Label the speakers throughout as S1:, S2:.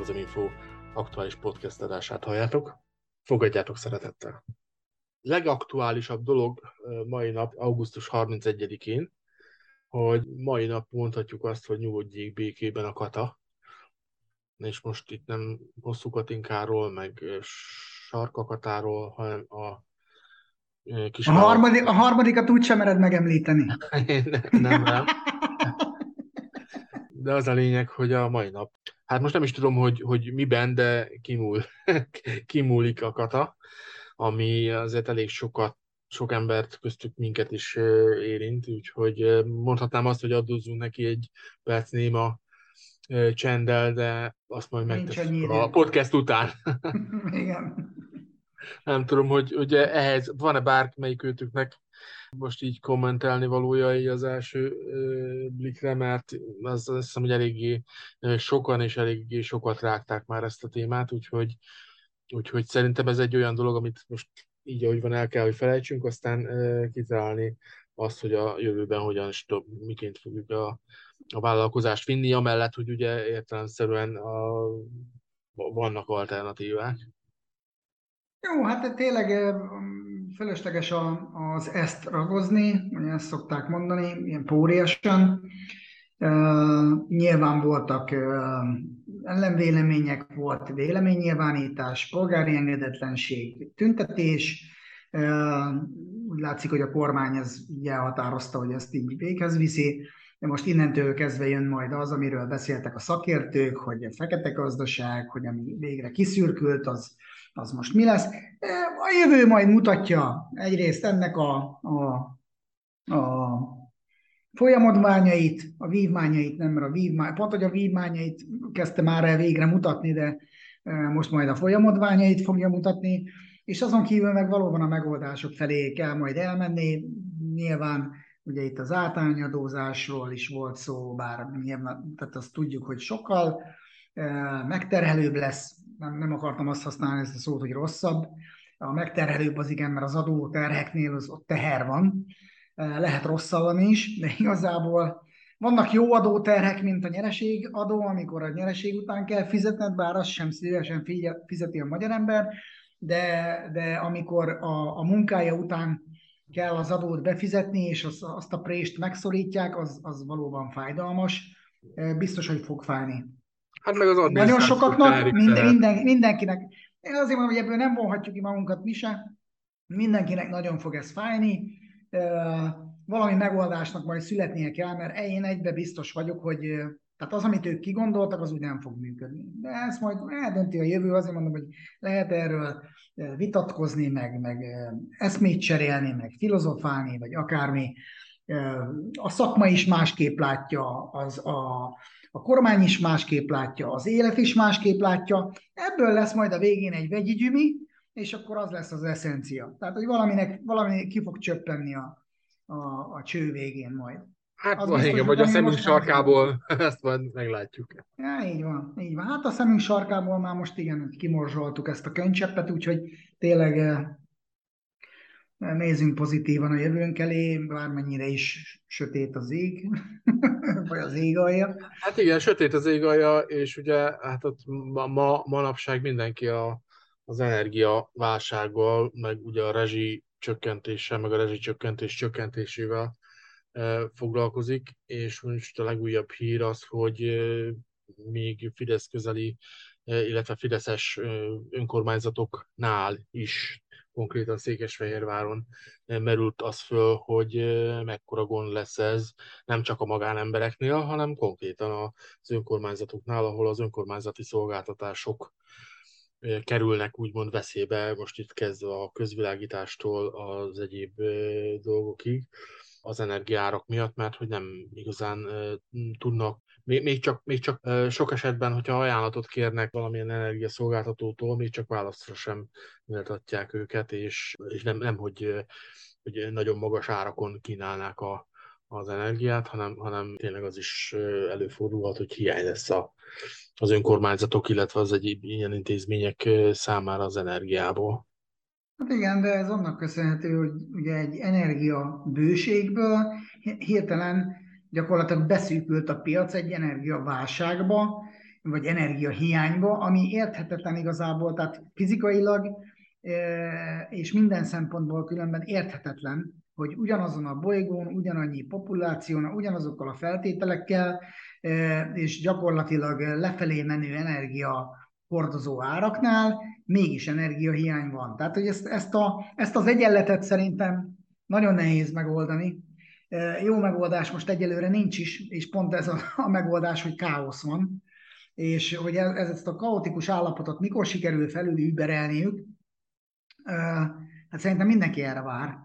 S1: az Info aktuális podcast adását halljátok. Fogadjátok szeretettel. Legaktuálisabb dolog mai nap, augusztus 31-én, hogy mai nap mondhatjuk azt, hogy nyugodjék békében a kata. És most itt nem hosszú katinkáról, meg sarkakatáról, hanem a
S2: kis a, harmadik, a harmadikat úgy sem mered megemlíteni.
S1: nem, nem, nem. De az a lényeg, hogy a mai nap hát most nem is tudom, hogy, hogy miben, de kimúl, kimúlik a kata, ami azért elég sokat, sok embert, köztük minket is érint, úgyhogy mondhatnám azt, hogy adózzunk neki egy perc néma csenddel, de azt majd megtesszük a podcast után.
S2: Igen.
S1: Nem tudom, hogy ugye ehhez van-e bármelyik őtüknek most így kommentelni valója az első blikre, mert az, azt hiszem, hogy eléggé sokan és eléggé sokat rágták már ezt a témát, úgyhogy, úgyhogy szerintem ez egy olyan dolog, amit most így, ahogy van, el kell, hogy felejtsünk, aztán kitalálni azt, hogy a jövőben hogyan több, miként fogjuk a, a vállalkozást vinni, amellett, hogy ugye értelemszerűen a, vannak alternatívák.
S2: Jó, hát tényleg fölösleges az ezt ragozni, ugye ezt szokták mondani, ilyen póriasan. Nyilván voltak ellenvélemények, volt véleménynyilvánítás, polgári engedetlenség, tüntetés. Úgy látszik, hogy a kormány ez ugye határozta, hogy ezt így véghez viszi. De most innentől kezdve jön majd az, amiről beszéltek a szakértők, hogy a fekete gazdaság, hogy ami végre kiszürkült, az, az most mi lesz. A jövő majd mutatja egyrészt ennek a, a, a folyamodványait, a vívmányait, nem, mert a vívmány, pont, hogy a vívmányait kezdte már el végre mutatni, de most majd a folyamodványait fogja mutatni, és azon kívül meg valóban a megoldások felé kell majd elmenni. Nyilván ugye itt az általányadózásról is volt szó, bár nyilván, tehát azt tudjuk, hogy sokkal megterhelőbb lesz, nem, nem akartam azt használni ezt a szót, hogy rosszabb, a megterhelőbb az igen, mert az adó terheknél az ott teher van, lehet rosszabban is, de igazából vannak jó adóterhek, mint a nyereségadó, amikor a nyereség után kell fizetned, bár azt sem szívesen fizeti a magyar ember, de, de amikor a, a munkája után kell az adót befizetni, és az, azt a prést megszorítják, az, az valóban fájdalmas. Biztos, hogy fog fájni.
S1: Hát meg az
S2: Nagyon sokaknak, minden, minden, mindenkinek. Én azért mondom, hogy ebből nem vonhatjuk ki magunkat mi se. Mindenkinek nagyon fog ez fájni. Valami megoldásnak majd születnie kell, mert én egybe biztos vagyok, hogy tehát az, amit ők kigondoltak, az úgy nem fog működni. De ezt majd eldönti a jövő, azért mondom, hogy lehet erről vitatkozni, meg, meg eszmét cserélni, meg filozofálni, vagy akármi. A szakma is másképp látja, az a, a kormány is másképp látja, az élet is másképp látja. Ebből lesz majd a végén egy vegyi gyümi, és akkor az lesz az eszencia. Tehát, hogy valaminek, valami ki fog csöppenni a, a, a cső végén majd.
S1: Hát az igen, vagy a szemünk sarkából, ezt majd meglátjuk.
S2: Ja, így van, így van. Hát a szemünk sarkából már most igen, kimorzsoltuk ezt a könycseppet, úgyhogy tényleg eh, nézzünk pozitívan a jövőnk elé, bármennyire is sötét az ég, vagy az ég alja.
S1: Hát igen, sötét az ég alja, és ugye hát ott ma, ma manapság mindenki a, az energia válsággal, meg ugye a rezsi csökkentéssel, meg a rezsi csökkentés csökkentésével e, foglalkozik, és most a legújabb hír az, hogy e, még Fidesz közeli, e, illetve Fideszes önkormányzatoknál is konkrétan Székesfehérváron eh, merült az föl, hogy eh, mekkora gond lesz ez nem csak a magánembereknél, hanem konkrétan az önkormányzatoknál, ahol az önkormányzati szolgáltatások eh, kerülnek úgymond veszélybe, most itt kezdve a közvilágítástól az egyéb dolgokig az energiárak miatt, mert hogy nem igazán tudnak még, még, csak, még csak sok esetben, hogyha ajánlatot kérnek valamilyen energiaszolgáltatótól, még csak választra sem méltatják őket, és, és nem, nem hogy, hogy nagyon magas árakon kínálnák a, az energiát, hanem, hanem tényleg az is előfordulhat, hogy hiány lesz a, az önkormányzatok, illetve az egyéb ilyen intézmények számára az energiából.
S2: Hát igen, de ez annak köszönhető, hogy ugye egy energia bőségből hirtelen gyakorlatilag beszűkült a piac egy energiaválságba, vagy energiahiányba, ami érthetetlen igazából, tehát fizikailag és minden szempontból különben érthetetlen, hogy ugyanazon a bolygón, ugyanannyi populáción, ugyanazokkal a feltételekkel, és gyakorlatilag lefelé menő energia hordozó áraknál mégis energiahiány van. Tehát, hogy ezt, ezt, a, ezt az egyenletet szerintem nagyon nehéz megoldani. Jó megoldás most egyelőre nincs is, és pont ez a, a megoldás, hogy káosz van, és hogy ez, ezt a kaotikus állapotot mikor sikerül felül hát szerintem mindenki erre vár.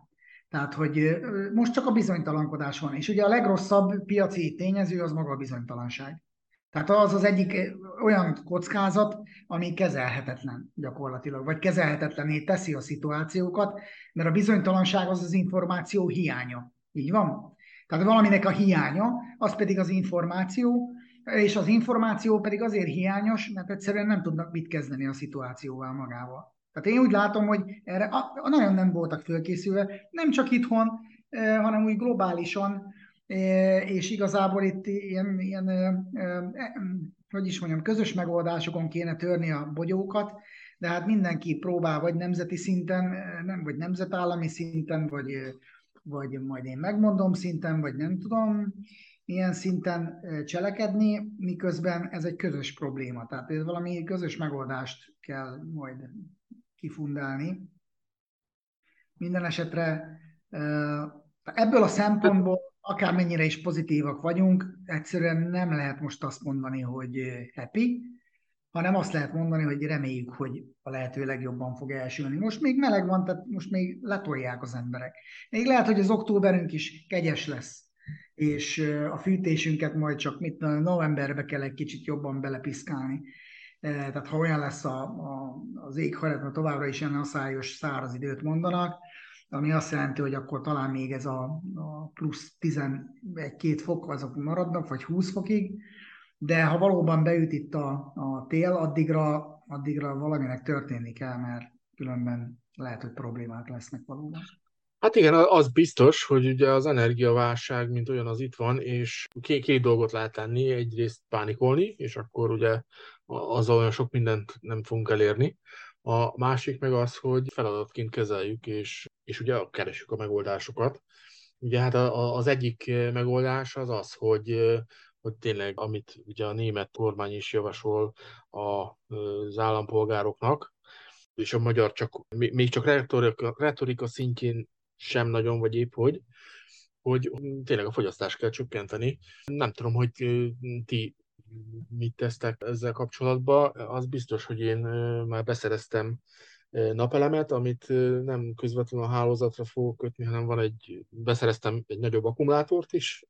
S2: Tehát, hogy most csak a bizonytalankodás van. És ugye a legrosszabb piaci tényező az maga a bizonytalanság. Tehát az az egyik olyan kockázat, ami kezelhetetlen gyakorlatilag, vagy kezelhetetlené teszi a szituációkat, mert a bizonytalanság az az információ hiánya. Így van? Tehát valaminek a hiánya, az pedig az információ, és az információ pedig azért hiányos, mert egyszerűen nem tudnak mit kezdeni a szituációval magával. Tehát én úgy látom, hogy erre nagyon nem voltak fölkészülve, nem csak itthon, hanem úgy globálisan, és igazából itt ilyen, ilyen hogy is mondjam, közös megoldásokon kéne törni a bogyókat, de hát mindenki próbál vagy nemzeti szinten, nem, vagy nemzetállami szinten, vagy, vagy majd én megmondom szinten, vagy nem tudom, milyen szinten cselekedni, miközben ez egy közös probléma. Tehát ez valami közös megoldást kell majd kifundálni. Minden esetre ebből a szempontból akármennyire is pozitívak vagyunk, egyszerűen nem lehet most azt mondani, hogy happy, hanem azt lehet mondani, hogy reméljük, hogy a lehető legjobban fog elsülni. Most még meleg van, tehát most még letolják az emberek. Még lehet, hogy az októberünk is kegyes lesz, és a fűtésünket majd csak mit, novemberbe kell egy kicsit jobban belepiszkálni. Tehát ha olyan lesz a, a, az éghajlat, továbbra is ilyen aszályos, száraz időt mondanak, ami azt jelenti, hogy akkor talán még ez a, a plusz 11-2 fok azok maradnak, vagy 20 fokig, de ha valóban beüt itt a, a tél, addigra, addigra valaminek történni kell, mert különben lehet, hogy problémák lesznek valóban.
S1: Hát igen, az biztos, hogy ugye az energiaválság, mint olyan, az itt van, és két, két dolgot lehet tenni. Egyrészt pánikolni, és akkor ugye az olyan sok mindent nem fogunk elérni. A másik meg az, hogy feladatként kezeljük, és, és ugye keresjük a megoldásokat. Ugye hát az egyik megoldás az az, hogy, hogy tényleg, amit ugye a német kormány is javasol az állampolgároknak, és a magyar csak, még csak retorika, retorika szintjén sem nagyon, vagy épp hogy, hogy tényleg a fogyasztást kell csökkenteni. Nem tudom, hogy ti mit tesztek ezzel kapcsolatban. Az biztos, hogy én már beszereztem napelemet, amit nem közvetlenül a hálózatra fogok kötni, hanem van egy, beszereztem egy nagyobb akkumulátort is,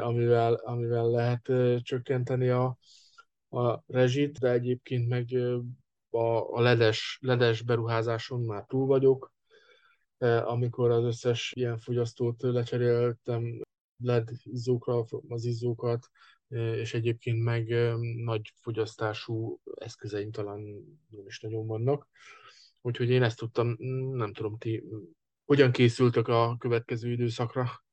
S1: amivel, amivel lehet csökkenteni a, a rezsit, de egyébként meg a, a ledes, ledes beruházáson már túl vagyok, amikor az összes ilyen fogyasztót lecseréltem LED izzókra, az izzókat, és egyébként meg nagy fogyasztású eszközeim talán nem is nagyon vannak. Úgyhogy én ezt tudtam, nem tudom, ti hogyan készültök a következő időszakra?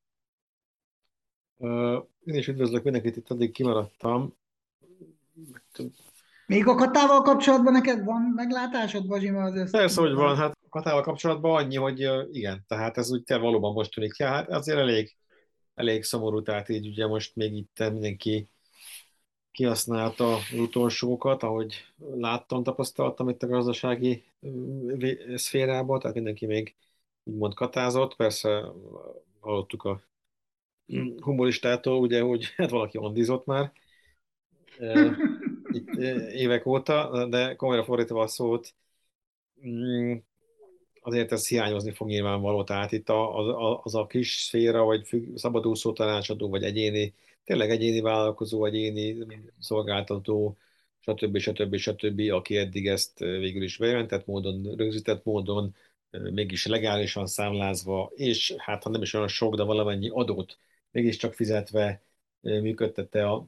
S3: Én is üdvözlök mindenkit, itt addig kimaradtam.
S2: Még a katával kapcsolatban neked van meglátásod, Bazsima? Az
S3: Persze, hogy van. Hát a katával kapcsolatban annyi, hogy igen, tehát ez úgy kell valóban most tűnik. Ja, hát azért elég elég szomorú, tehát így ugye most még itt mindenki kihasználta az utolsókat, ahogy láttam, tapasztaltam itt a gazdasági szférában, tehát mindenki még úgymond katázott, persze hallottuk a humoristától, ugye, hogy hát valaki andizott már itt évek óta, de komolyra fordítva a szót, mm, azért ez hiányozni fog nyilvánvaló, tehát itt a, az, az a kis szféra, vagy függ, szabadúszó tanácsadó, vagy egyéni, tényleg egyéni vállalkozó, egyéni szolgáltató, stb. stb. stb., aki eddig ezt végül is bejelentett módon, rögzített módon, mégis legálisan számlázva, és hát ha nem is olyan sok, de valamennyi adót mégiscsak fizetve működtette a,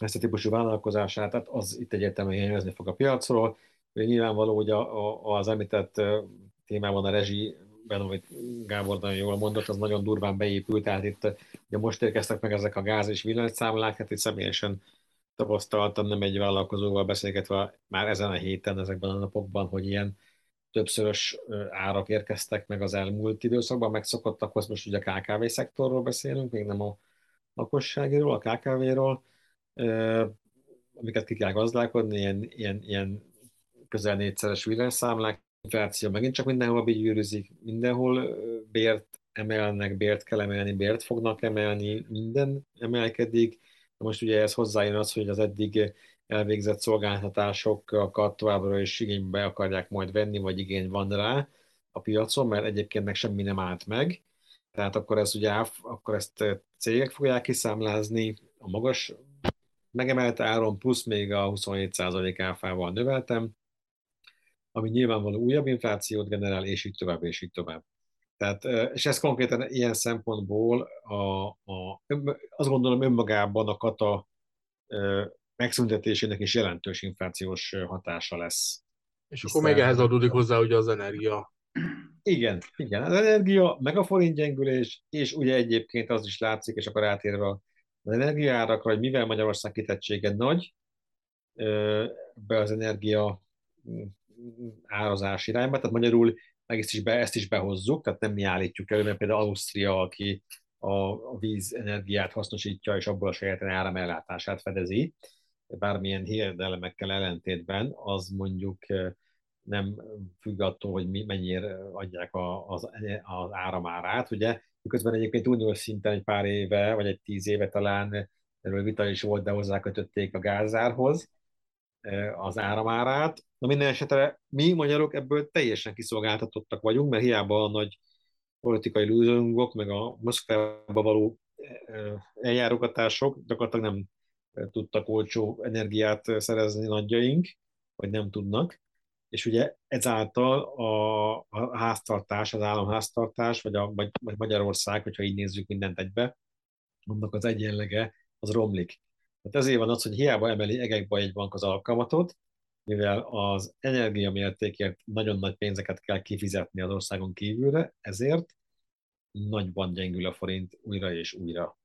S3: ezt a típusú vállalkozását, tehát az itt egyértelműen hiányozni fog a piacról. Nyilvánvaló, hogy a, a, az említett témában a rezsiben, amit Gábor nagyon jól mondott, az nagyon durván beépült, tehát itt ugye most érkeztek meg ezek a gáz és villanyszámlák, hát itt személyesen tapasztaltam nem egy vállalkozóval beszélgetve már ezen a héten, ezekben a napokban, hogy ilyen többszörös árak érkeztek meg az elmúlt időszakban, megszokottak, azt most ugye a KKV szektorról beszélünk, még nem a lakosságéről, a KKV-ról, amiket ki kell gazdálkodni, ilyen, ilyen, ilyen közel négyszeres villanyszámlák, infláció megint csak mindenhol begyűrűzik, mindenhol bért emelnek, bért kell emelni, bért fognak emelni, minden emelkedik. Most ugye ez hozzájön az, hogy az eddig elvégzett szolgáltatásokat továbbra is igénybe akarják majd venni, vagy igény van rá a piacon, mert egyébként meg semmi nem állt meg. Tehát akkor, ez ugye, akkor ezt cégek fogják kiszámlázni, a magas megemelt áron, plusz még a 27% áfával növeltem, ami nyilvánvaló újabb inflációt generál, és így tovább, és így tovább. Tehát, és ez konkrétan ilyen szempontból a, a, azt gondolom önmagában a kata megszüntetésének is jelentős inflációs hatása lesz.
S1: És Hiszen... akkor még ehhez adódik hozzá ugye az energia.
S3: Igen, igen, az energia, meg a forint gyengülés, és ugye egyébként az is látszik, és akkor átérve az energiárakra, hogy mivel Magyarország kitettsége nagy, be az energia árazás irányba, tehát magyarul meg ezt is, be, ezt is behozzuk, tehát nem mi állítjuk elő, mert például Ausztria, aki a, a vízenergiát hasznosítja, és abból a saját áramellátását fedezi, bármilyen hiedelemekkel ellentétben, az mondjuk nem függ attól, hogy mi, mennyire adják a, az, az áramárát, ugye, miközben egyébként uniós szinten egy pár éve, vagy egy tíz éve talán erről vita is volt, de hozzákötötték a gázárhoz az áramárát. Na minden esetre mi magyarok ebből teljesen kiszolgáltatottak vagyunk, mert hiába a nagy politikai lúzongok, meg a Moszkvába való eljárogatások gyakorlatilag nem tudtak olcsó energiát szerezni nagyjaink, vagy nem tudnak. És ugye ezáltal a, háztartás, az államháztartás, vagy, a, vagy, Magyarország, hogyha így nézzük mindent egybe, annak az egyenlege az romlik. Tehát ezért van az, hogy hiába emeli egekbe egy bank az alkalmatot, mivel az energia mértékért nagyon nagy pénzeket kell kifizetni az országon kívülre, ezért nagyban gyengül a forint újra és újra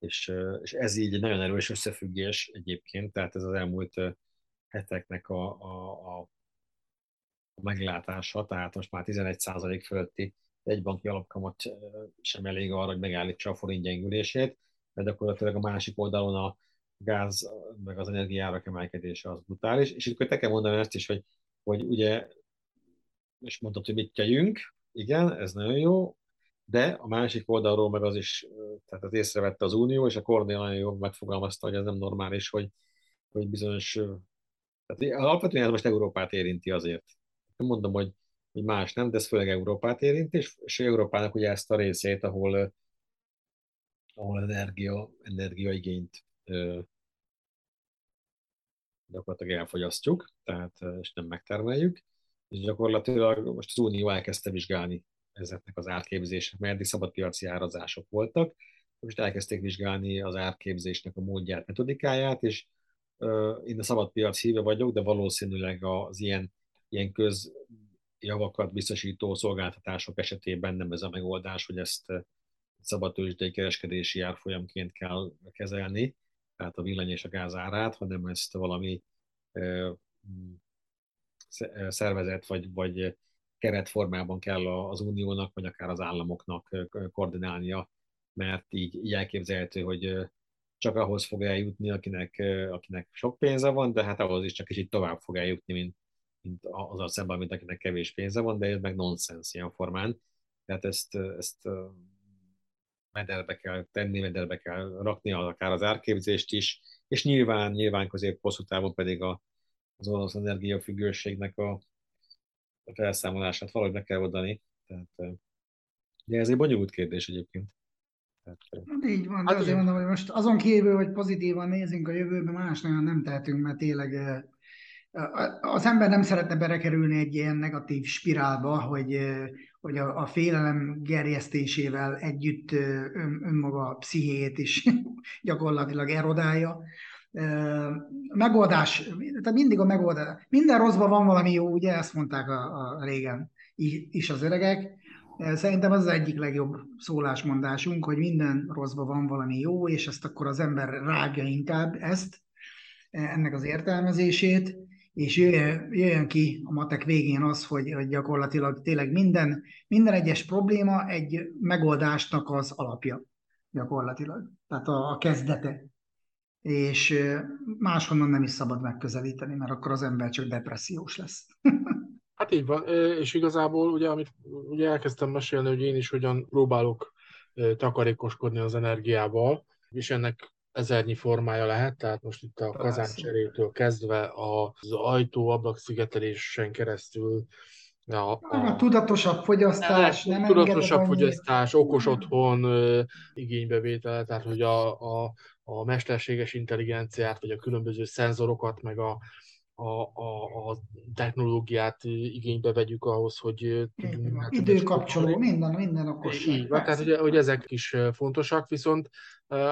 S3: és, és ez így egy nagyon erős összefüggés egyébként, tehát ez az elmúlt heteknek a, a, a, meglátása, tehát most már 11% fölötti egybanki alapkamat sem elég arra, hogy megállítsa a forint gyengülését, de gyakorlatilag a másik oldalon a gáz, meg az energiárak emelkedése az brutális, és itt te kell mondani ezt is, hogy, hogy ugye, és mondtad, hogy mit kegyünk, igen, ez nagyon jó, de a másik oldalról meg az is, tehát az észrevette az Unió, és a Kornél nagyon jól megfogalmazta, hogy ez nem normális, hogy, hogy bizonyos, tehát alapvetően ez most Európát érinti azért. Nem mondom, hogy, hogy más nem, de ez főleg Európát érinti, és, és Európának ugye ezt a részét, ahol, ahol energia, energiaigényt gyakorlatilag elfogyasztjuk, tehát és nem megtermeljük, és gyakorlatilag most az Unió elkezdte vizsgálni ezeknek az árképzések, mert eddig szabadpiaci árazások voltak, most elkezdték vizsgálni az árképzésnek a módját, metodikáját, és uh, én a szabadpiac híve vagyok, de valószínűleg az ilyen, ilyen közjavakat biztosító szolgáltatások esetében nem ez a megoldás, hogy ezt szabadtőzsdei kereskedési árfolyamként kell kezelni, tehát a villany és a gáz árát, hanem ezt valami uh, szervezet vagy, vagy keretformában kell az uniónak, vagy akár az államoknak koordinálnia, mert így, így elképzelhető, hogy csak ahhoz fog eljutni, akinek, akinek sok pénze van, de hát ahhoz is csak kicsit tovább fog eljutni, mint, mint az a szemben, mint akinek kevés pénze van, de ez meg nonsens ilyen formán. Tehát ezt, ezt mederbe kell tenni, mederbe kell rakni, akár az árképzést is, és nyilván, nyilván közép hosszú távon pedig a, az orosz energiafüggőségnek a, a felszámolását valahogy meg kell oldani. Tehát, de ez egy bonyolult kérdés egyébként.
S2: Tehát, hát így van, hát azért mondom, hogy most azon kívül, hogy pozitívan nézünk a jövőbe, más nagyon nem tehetünk, mert tényleg az ember nem szeretne berekerülni egy ilyen negatív spirálba, hogy, hogy a, a félelem gerjesztésével együtt ön, önmaga pszichét is gyakorlatilag erodálja megoldás, tehát mindig a megoldás. Minden rosszban van valami jó, ugye ezt mondták a, a régen is az öregek. Szerintem az az egyik legjobb szólásmondásunk, hogy minden rosszban van valami jó, és ezt akkor az ember rágja inkább ezt, ennek az értelmezését, és jöjjön, jöjjön ki a matek végén az, hogy, hogy gyakorlatilag tényleg minden, minden egyes probléma egy megoldásnak az alapja gyakorlatilag, tehát a, a kezdete. És máshonnan nem is szabad megközelíteni, mert akkor az ember csak depressziós lesz.
S1: Hát így van, és igazából ugye, amit ugye elkezdtem mesélni, hogy én is hogyan próbálok takarékoskodni az energiával, és ennek ezernyi formája lehet, tehát most itt a kazáncserétől kezdve az ajtó-ablak szigetelésen keresztül
S2: a, a, a tudatosabb fogyasztás,
S1: nem tudatosabb fogyasztás, okos otthon igénybevétele, tehát hogy a, a, a mesterséges intelligenciát, vagy a különböző szenzorokat, meg a, a, a, a technológiát igénybe vegyük ahhoz, hogy
S2: tudjunk... Időkapcsoló, minden, minden okosság.
S1: Így van, tehát hogy, hogy ezek is fontosak, viszont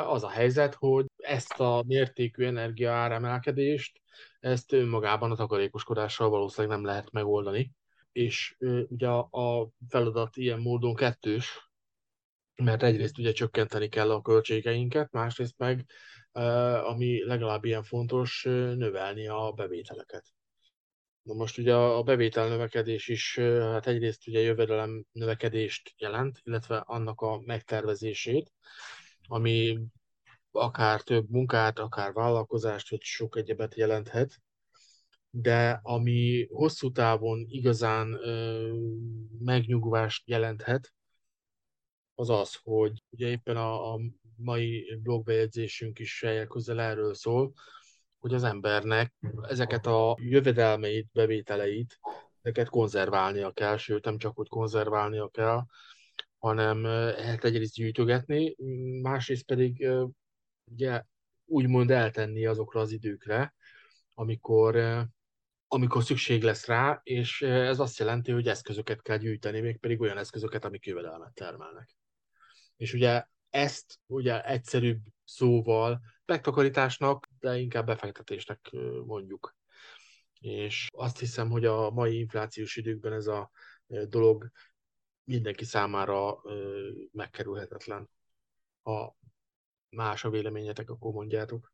S1: az a helyzet, hogy ezt a mértékű energia áremelkedést, ezt önmagában a takarékoskodással valószínűleg nem lehet megoldani. És ugye a feladat ilyen módon kettős, mert egyrészt ugye csökkenteni kell a költségeinket, másrészt meg ami legalább ilyen fontos, növelni a bevételeket. Na most ugye a bevétel növekedés is, hát egyrészt ugye jövedelem növekedést jelent, illetve annak a megtervezését, ami akár több munkát, akár vállalkozást, vagy sok egyebet jelenthet, de ami hosszú távon igazán ö, megnyugvást jelenthet, az az, hogy ugye éppen a, a mai blogbejegyzésünk is közel erről szól, hogy az embernek ezeket a jövedelmeit, bevételeit, ezeket konzerválnia kell, sőt nem csak, hogy konzerválnia kell, hanem hát egyrészt gyűjtögetni, másrészt pedig ugye úgymond eltenni azokra az időkre, amikor, amikor szükség lesz rá, és ez azt jelenti, hogy eszközöket kell gyűjteni, mégpedig olyan eszközöket, amik jövedelmet termelnek. És ugye ezt ugye egyszerűbb szóval megtakarításnak, de inkább befektetésnek mondjuk. És azt hiszem, hogy a mai inflációs időkben ez a dolog mindenki számára megkerülhetetlen. Ha más a véleményetek, akkor mondjátok.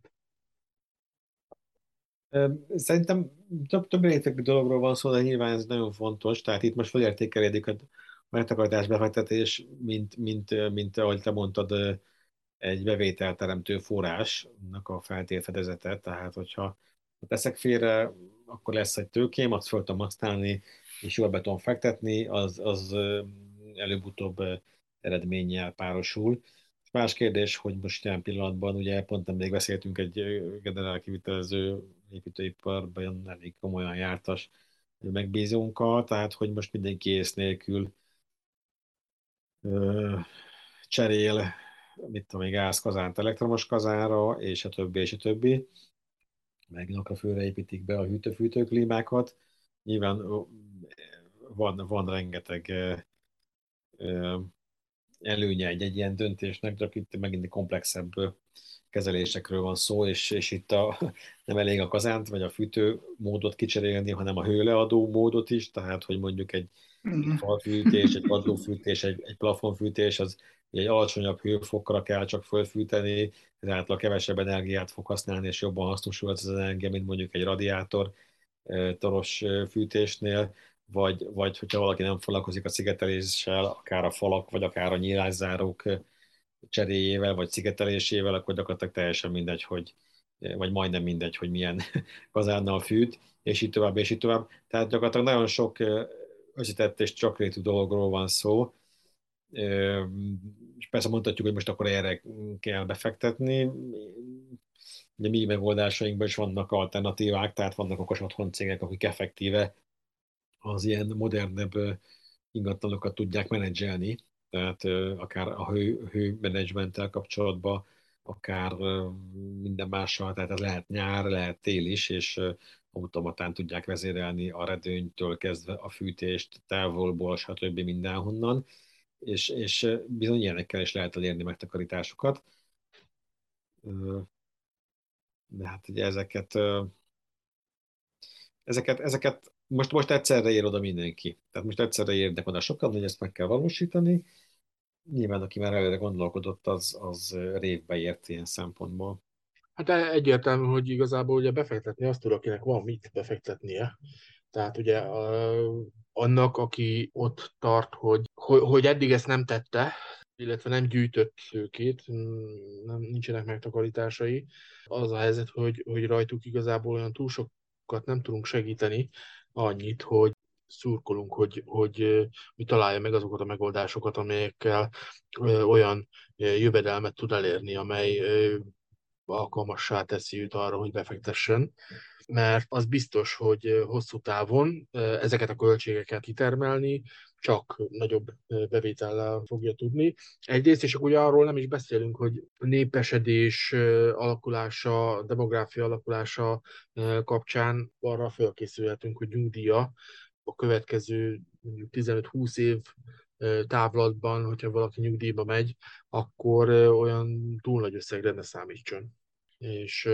S3: Szerintem több, több értékű dologról van szó, de nyilván ez nagyon fontos, tehát itt most felértékelik a megtakarítás befektetés, mint, mint, mint ahogy te mondtad, egy bevételteremtő forrásnak a feltételezete, tehát hogyha teszek félre, akkor lesz egy tőkém, azt föl tudom használni, és jól beton fektetni, az, az előbb-utóbb eredménnyel párosul. Más kérdés, hogy most ilyen pillanatban, ugye pont nem még beszéltünk egy generál kivitelező építőiparban elég komolyan jártas megbízónkkal, tehát hogy most mindenki ész nélkül cserél, mit tudom, gáz kazánt elektromos kazánra, és a többi, és a többi. Meg főre építik be a hűtőfűtő klímákat. Nyilván van, van rengeteg előnye egy, egy ilyen döntésnek, csak itt megint komplexebb kezelésekről van szó, és, és itt a, nem elég a kazánt vagy a fűtő módot kicserélni, hanem a hőleadó módot is, tehát hogy mondjuk egy, egy falfűtés, egy padlófűtés, egy, egy plafonfűtés, az egy alacsonyabb hőfokra kell csak fölfűteni, ezáltal kevesebb energiát fog használni, és jobban hasznosul az energia, mint mondjuk egy radiátor toros fűtésnél, vagy, vagy hogyha valaki nem foglalkozik a szigeteléssel, akár a falak, vagy akár a nyílászárók cseréjével, vagy szigetelésével, akkor gyakorlatilag teljesen mindegy, hogy, vagy majdnem mindegy, hogy milyen kazánnal fűt, és így tovább, és így tovább. Tehát gyakorlatilag nagyon sok összetett és csakrétű dologról van szó, és persze mondhatjuk, hogy most akkor erre kell befektetni. Ugye mi megoldásainkban is vannak alternatívák, tehát vannak okos otthon cégek, akik effektíve az ilyen modernebb ingatlanokat tudják menedzselni, tehát akár a hő, hőmenedzsmenttel kapcsolatban, akár minden mással, tehát ez lehet nyár, lehet tél is, és automatán tudják vezérelni a redőnytől kezdve a fűtést, távolból, stb. mindenhonnan, és, és bizony ilyenekkel is lehet elérni megtakarításokat. De hát ugye ezeket, ezeket, ezeket most, most egyszerre ér oda mindenki. Tehát most egyszerre érnek oda sokan, hogy ezt meg kell valósítani. Nyilván, aki már előre gondolkodott, az, az révbe ért ilyen szempontból.
S1: Hát e- egyértelmű, hogy igazából ugye befektetni azt tud, akinek van mit befektetnie. Tehát ugye annak, aki ott tart, hogy, hogy eddig ezt nem tette, illetve nem gyűjtött szőkét, nem, nincsenek megtakarításai. Az a helyzet, hogy, hogy rajtuk igazából olyan túl sokat nem tudunk segíteni, annyit, hogy szurkolunk, hogy, hogy mi találja meg azokat a megoldásokat, amelyekkel olyan jövedelmet tud elérni, amely alkalmassá teszi őt arra, hogy befektessen mert az biztos, hogy hosszú távon ezeket a költségeket kitermelni csak nagyobb bevétellel fogja tudni. Egyrészt, és ugye arról nem is beszélünk, hogy népesedés alakulása, demográfia alakulása kapcsán arra felkészülhetünk, hogy nyugdíja a következő mondjuk 15-20 év távlatban, hogyha valaki nyugdíjba megy, akkor olyan túl nagy összegre ne számítson. És,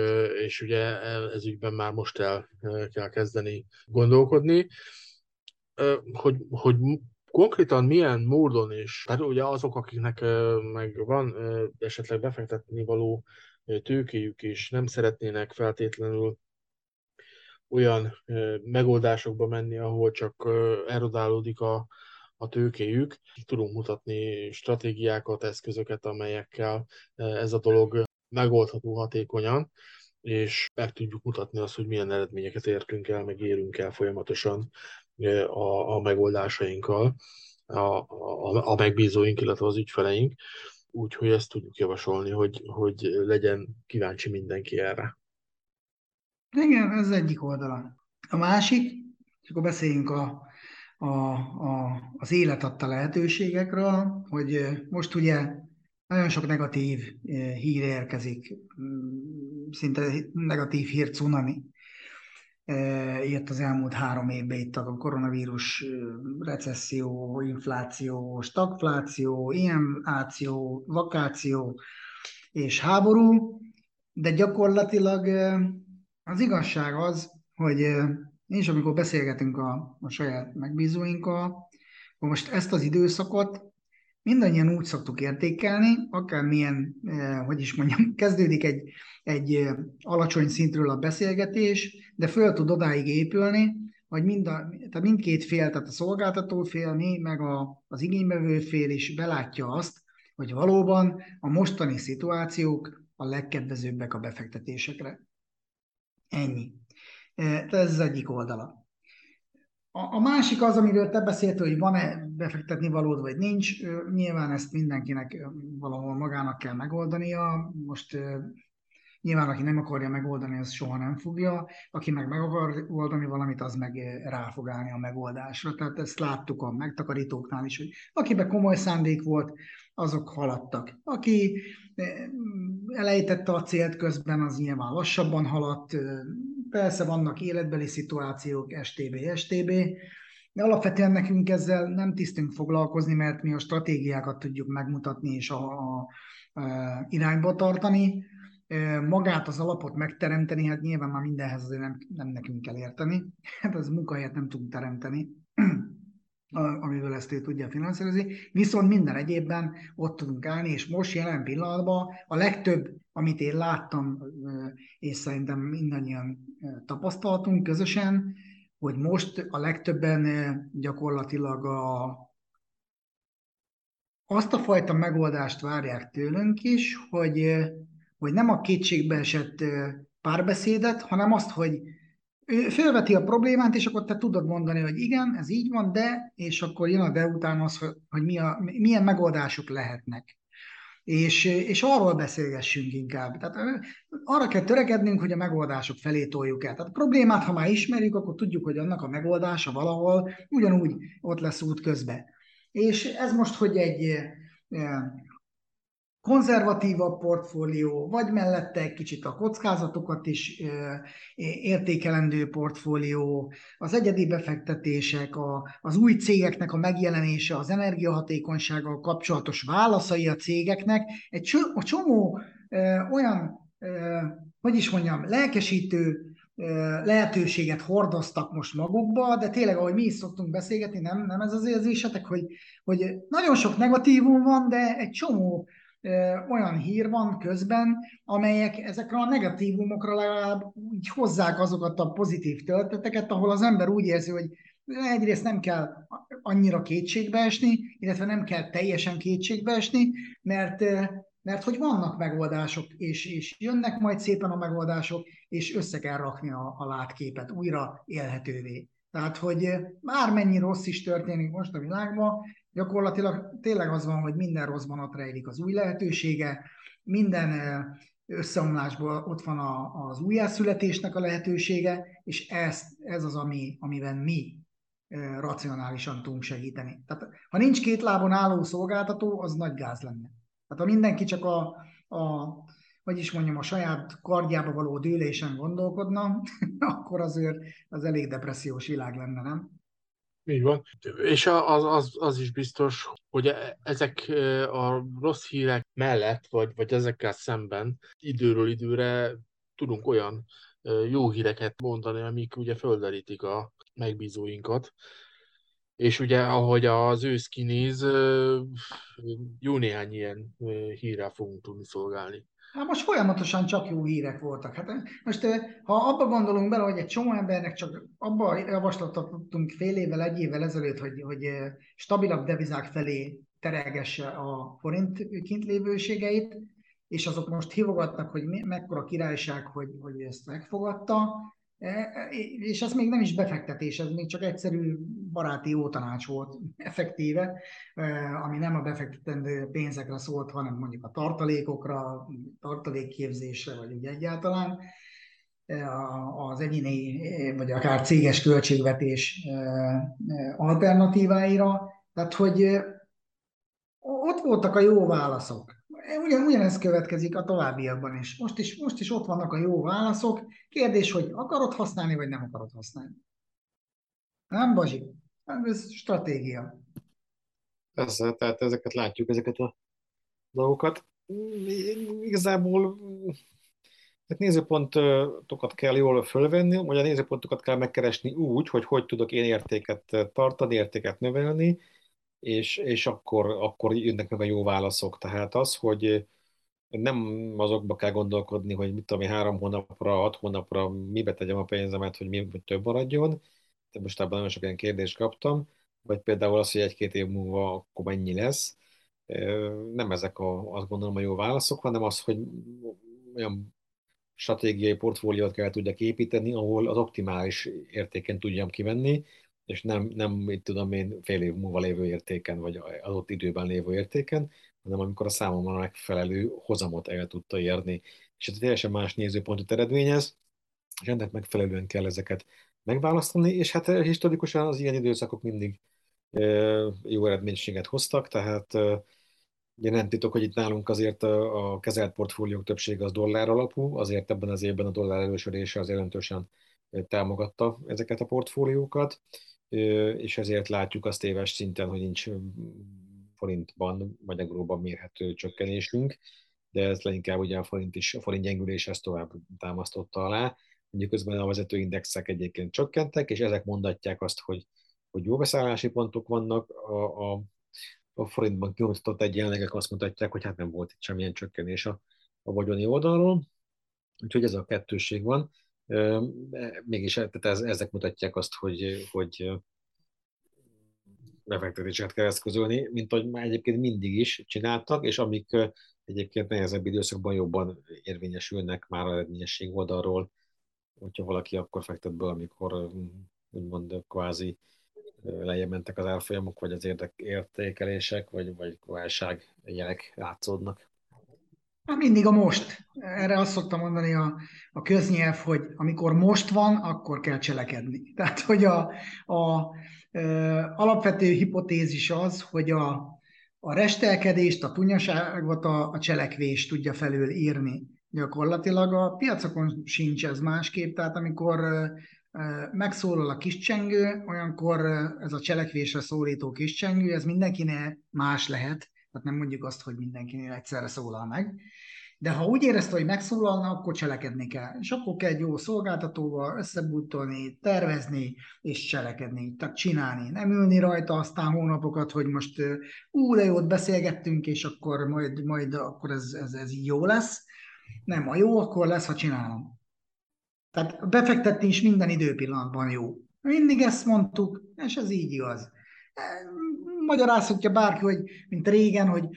S1: és ugye ez ügyben már most el kell kezdeni gondolkodni, hogy, hogy konkrétan milyen módon is, tehát ugye azok, akiknek meg van esetleg befektetni való tőkéjük, és nem szeretnének feltétlenül olyan megoldásokba menni, ahol csak erodálódik a, a tőkéjük. Tudunk mutatni stratégiákat, eszközöket, amelyekkel ez a dolog megoldható hatékonyan, és meg tudjuk mutatni azt, hogy milyen eredményeket értünk el, meg érünk el folyamatosan a, a megoldásainkkal, a, a, a megbízóink, illetve az ügyfeleink. Úgyhogy ezt tudjuk javasolni, hogy, hogy legyen kíváncsi mindenki erre.
S2: Igen, ez egyik oldala. A másik, és akkor beszéljünk a, a, a, az élet adta lehetőségekről, hogy most ugye nagyon sok negatív hír érkezik, mm, szinte negatív hír cunami. Jött az elmúlt három évben itt a koronavírus, recesszió, infláció, stagfláció, infláció, vakáció és háború, de gyakorlatilag az igazság az, hogy én is amikor beszélgetünk a, a saját megbízóinkkal, most ezt az időszakot mindannyian úgy szoktuk értékelni, akármilyen, eh, hogy is mondjam, kezdődik egy, egy eh, alacsony szintről a beszélgetés, de föl tud odáig épülni, hogy mind a, tehát mindkét fél, tehát a szolgáltató fél, mi, meg a, az igénybevő fél is belátja azt, hogy valóban a mostani szituációk a legkedvezőbbek a befektetésekre. Ennyi. Eh, ez az egyik oldala. A másik az, amiről te beszéltél, hogy van-e befektetni valód, vagy nincs. Nyilván ezt mindenkinek valahol magának kell megoldania. Most nyilván, aki nem akarja megoldani, az soha nem fogja. Aki meg meg akar oldani valamit, az meg rá fog állni a megoldásra. Tehát ezt láttuk a megtakarítóknál is, hogy akiben komoly szándék volt, azok haladtak. Aki elejtette a célt közben, az nyilván lassabban haladt, Persze vannak életbeli szituációk, STB, STB, de alapvetően nekünk ezzel nem tisztünk foglalkozni, mert mi a stratégiákat tudjuk megmutatni és a, a, a irányba tartani. Magát az alapot megteremteni, hát nyilván már mindenhez azért nem, nem nekünk kell érteni. Hát az munkahelyet nem tudunk teremteni, amiből ezt ő tudja finanszírozni. Viszont minden egyébben ott tudunk állni, és most jelen pillanatban a legtöbb amit én láttam, és szerintem mindannyian tapasztaltunk közösen, hogy most a legtöbben gyakorlatilag a, azt a fajta megoldást várják tőlünk is, hogy, hogy nem a kétségbe esett párbeszédet, hanem azt, hogy ő felveti a problémát, és akkor te tudod mondani, hogy igen, ez így van, de, és akkor jön a de után az, hogy, hogy mi a, milyen megoldások lehetnek és, és arról beszélgessünk inkább. Tehát arra kell törekednünk, hogy a megoldások felé toljuk el. Tehát a problémát, ha már ismerjük, akkor tudjuk, hogy annak a megoldása valahol ugyanúgy ott lesz út közben. És ez most, hogy egy konzervatívabb portfólió, vagy mellette egy kicsit a kockázatokat is értékelendő portfólió, az egyedi befektetések, a, az új cégeknek a megjelenése, az energiahatékonysággal kapcsolatos válaszai a cégeknek, egy csomó, csomó olyan, hogy is mondjam, lelkesítő lehetőséget hordoztak most magukba, de tényleg, ahogy mi is szoktunk beszélgetni, nem, nem ez az érzésetek, hogy, hogy nagyon sok negatívum van, de egy csomó olyan hír van közben, amelyek ezekre a negatívumokra legalább úgy hozzák azokat a pozitív tölteteket, ahol az ember úgy érzi, hogy egyrészt nem kell annyira kétségbe esni, illetve nem kell teljesen kétségbe esni, mert, mert hogy vannak megoldások, és, és jönnek majd szépen a megoldások, és össze kell rakni a, a látképet újra élhetővé. Tehát, hogy bármennyi rossz is történik most a világban, gyakorlatilag tényleg az van, hogy minden rosszban ott rejlik az új lehetősége, minden összeomlásból ott van a, az újjászületésnek a lehetősége, és ez, ez az, ami, amiben mi racionálisan tudunk segíteni. Tehát, ha nincs két lábon álló szolgáltató, az nagy gáz lenne. Tehát ha mindenki csak a, a hogy is mondjam, a saját kardjába való dőlésen gondolkodna, akkor azért az elég depressziós világ lenne, nem?
S1: Így van. És az, az, az is biztos, hogy e, ezek a rossz hírek mellett, vagy, vagy ezekkel szemben időről időre tudunk olyan jó híreket mondani, amik ugye földerítik a megbízóinkat. És ugye, ahogy az ősz kinéz, jó néhány ilyen hírrel fogunk tudni szolgálni.
S2: Hát most folyamatosan csak jó hírek voltak. Hát most ha abba gondolunk bele, hogy egy csomó embernek csak abba javaslatot tudtunk fél évvel, egy évvel ezelőtt, hogy, hogy stabilabb devizák felé terelgesse a forint kintlévőségeit, és azok most hívogatnak, hogy mekkora királyság, hogy, hogy ezt megfogadta, és ez még nem is befektetés, ez még csak egyszerű baráti jó tanács volt effektíve, ami nem a befektetendő pénzekre szólt, hanem mondjuk a tartalékokra, tartalékképzésre, vagy úgy egyáltalán az egyéni, vagy akár céges költségvetés alternatíváira. Tehát, hogy ott voltak a jó válaszok. Ugyan, ugyanez következik a továbbiakban is. Most, is. most is ott vannak a jó válaszok. Kérdés, hogy akarod használni, vagy nem akarod használni. Nem, Bazsi? Ez stratégia.
S3: Persze, tehát ezeket látjuk, ezeket a dolgokat. Igazából hát nézőpontokat kell jól fölvenni, vagy a nézőpontokat kell megkeresni úgy, hogy hogy tudok én értéket tartani, értéket növelni, és, és akkor, akkor jönnek meg a jó válaszok. Tehát az, hogy nem azokba kell gondolkodni, hogy mit tudom, három hónapra, hat hónapra mibe tegyem a pénzemet, hogy mi hogy több maradjon. De most ebben nagyon sok ilyen kérdést kaptam. Vagy például az, hogy egy-két év múlva akkor mennyi lesz. Nem ezek a, azt gondolom a jó válaszok, hanem az, hogy olyan stratégiai portfóliót kell tudjak építeni, ahol az optimális értéken tudjam kivenni, és nem, nem mit tudom én, fél év múlva lévő értéken, vagy adott időben lévő értéken, hanem amikor a számomra megfelelő hozamot el tudta érni. És ez teljesen más nézőpontot eredményez, és ennek megfelelően kell ezeket megválasztani, és hát eh, historikusan az ilyen időszakok mindig eh, jó eredménységet hoztak, tehát eh, ugye nem titok, hogy itt nálunk azért a kezelt portfóliók többsége az dollár alapú, azért ebben az évben a dollár erősödése az jelentősen támogatta ezeket a portfóliókat és ezért látjuk azt éves szinten, hogy nincs forintban vagy euróban mérhető csökkenésünk, de ez leginkább ugye a forint, is, a forint gyengülés ezt tovább támasztotta alá. Mondjuk közben a vezető indexek egyébként csökkentek, és ezek mondatják azt, hogy, hogy jó beszállási pontok vannak, a, a, a forintban kimutatott egyenlegek azt mutatják, hogy hát nem volt itt semmilyen csökkenés a, a vagyoni oldalról, úgyhogy ez a kettőség van. Mégis tehát ez, ezek mutatják azt, hogy, hogy befektetéseket kell eszközölni, mint ahogy már egyébként mindig is csináltak, és amik egyébként nehezebb időszakban jobban érvényesülnek már a eredményesség oldalról, hogyha valaki akkor fektet be, amikor úgymond kvázi lejjebb mentek az árfolyamok, vagy az érdek, értékelések, vagy, vagy válság jelek látszódnak.
S2: Hát mindig a most. Erre azt szoktam mondani a, a köznyelv, hogy amikor most van, akkor kell cselekedni. Tehát, hogy a, a, a alapvető hipotézis az, hogy a, a restelkedést, a tunyaságot a, a cselekvés tudja felül írni. Gyakorlatilag a piacokon sincs ez másképp, tehát amikor megszólal a kiscsengő, olyankor ez a cselekvésre szólító kiscsengő, ez mindenkinek más lehet, tehát nem mondjuk azt, hogy mindenkinél egyszerre szólal meg. De ha úgy érezte, hogy megszólalna, akkor cselekedni kell. És akkor kell egy jó szolgáltatóval összebútolni, tervezni és cselekedni, tehát csinálni. Nem ülni rajta aztán hónapokat, hogy most ú, de jót beszélgettünk, és akkor majd, majd akkor ez, ez, ez jó lesz. Nem, a jó akkor lesz, ha csinálom. Tehát befektetni is minden időpillanatban jó. Mindig ezt mondtuk, és ez így igaz magyarázhatja bárki, hogy mint régen, hogy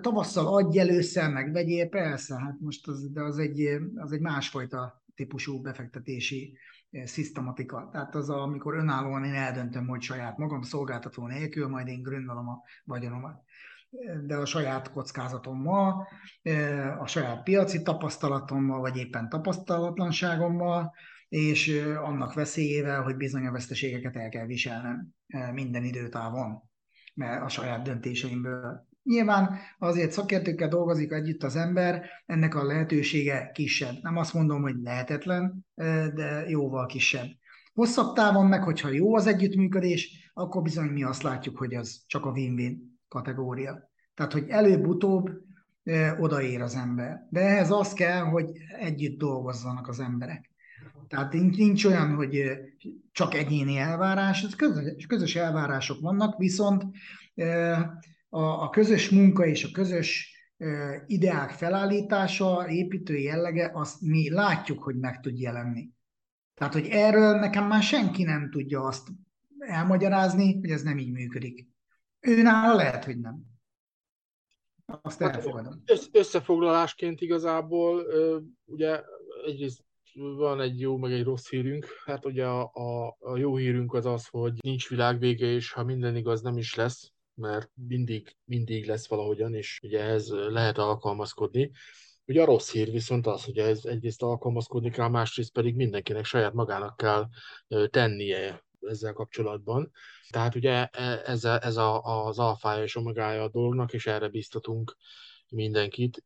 S2: tavasszal adj először, meg vegyél, persze, hát most az, de az egy, az egy másfajta típusú befektetési eh, szisztematika. Tehát az, amikor önállóan én eldöntöm, hogy saját magam szolgáltató nélkül, majd én gründolom a vagyonomat. De a saját kockázatommal, a saját piaci tapasztalatommal, vagy éppen tapasztalatlanságommal, és annak veszélyével, hogy bizony a veszteségeket el kell viselnem minden időtávon mert a saját döntéseimből. Nyilván azért szakértőkkel dolgozik együtt az ember, ennek a lehetősége kisebb. Nem azt mondom, hogy lehetetlen, de jóval kisebb. Hosszabb távon meg, hogyha jó az együttműködés, akkor bizony mi azt látjuk, hogy az csak a win-win kategória. Tehát, hogy előbb-utóbb odaér az ember. De ehhez az kell, hogy együtt dolgozzanak az emberek. Tehát nincs olyan, hogy csak egyéni elvárás, közös, közös elvárások vannak, viszont a közös munka és a közös ideák felállítása, építő jellege, azt mi látjuk, hogy meg tud jelenni. Tehát, hogy erről nekem már senki nem tudja azt elmagyarázni, hogy ez nem így működik. Őnála lehet, hogy nem. Azt hát elfogadom.
S1: Összefoglalásként igazából ugye egyrészt van egy jó, meg egy rossz hírünk. Hát ugye a, a, a jó hírünk az az, hogy nincs világvége, és ha minden igaz, nem is lesz, mert mindig, mindig lesz valahogyan, és ugye ehhez lehet alkalmazkodni. Ugye a rossz hír viszont az, hogy ez egyrészt alkalmazkodni kell, másrészt pedig mindenkinek saját magának kell tennie ezzel kapcsolatban. Tehát ugye e, ez, a, ez a, az alfája és omegája a dolognak, és erre biztatunk mindenkit.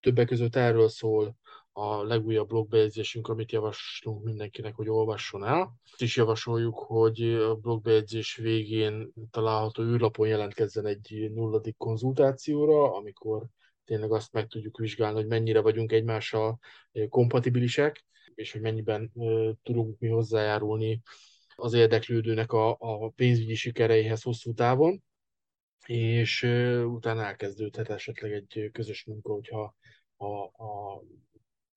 S1: Többek között erről szól a legújabb blogbejegyzésünk, amit javaslunk mindenkinek, hogy olvasson el. Azt is javasoljuk, hogy a blogbejegyzés végén található űrlapon jelentkezzen egy nulladik konzultációra, amikor tényleg azt meg tudjuk vizsgálni, hogy mennyire vagyunk egymással kompatibilisek, és hogy mennyiben tudunk mi hozzájárulni az érdeklődőnek a, a pénzügyi sikereihez hosszú távon, és utána elkezdődhet esetleg egy közös munka, hogyha a, a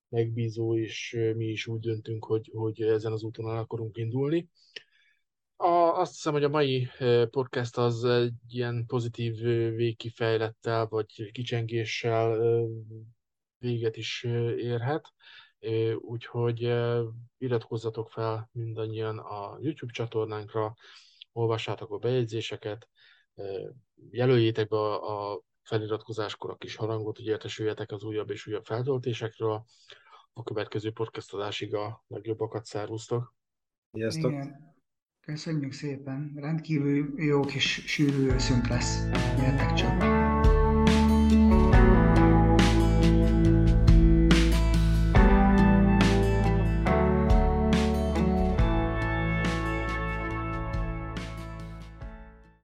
S1: megbízó, és mi is úgy döntünk, hogy, hogy ezen az úton el akarunk indulni. A, azt hiszem, hogy a mai podcast az egy ilyen pozitív végkifejlettel, vagy kicsengéssel véget is érhet. Úgyhogy iratkozzatok fel mindannyian a YouTube csatornánkra, olvassátok a bejegyzéseket, jelöljétek be a, feliratkozáskor a kis harangot, hogy értesüljetek az újabb és újabb feltöltésekről a következő podcast adásig a legjobbakat szervusztok.
S3: Sziasztok! Igen.
S2: Köszönjük szépen, rendkívül jó kis sűrű őszünk lesz. Gyertek csak!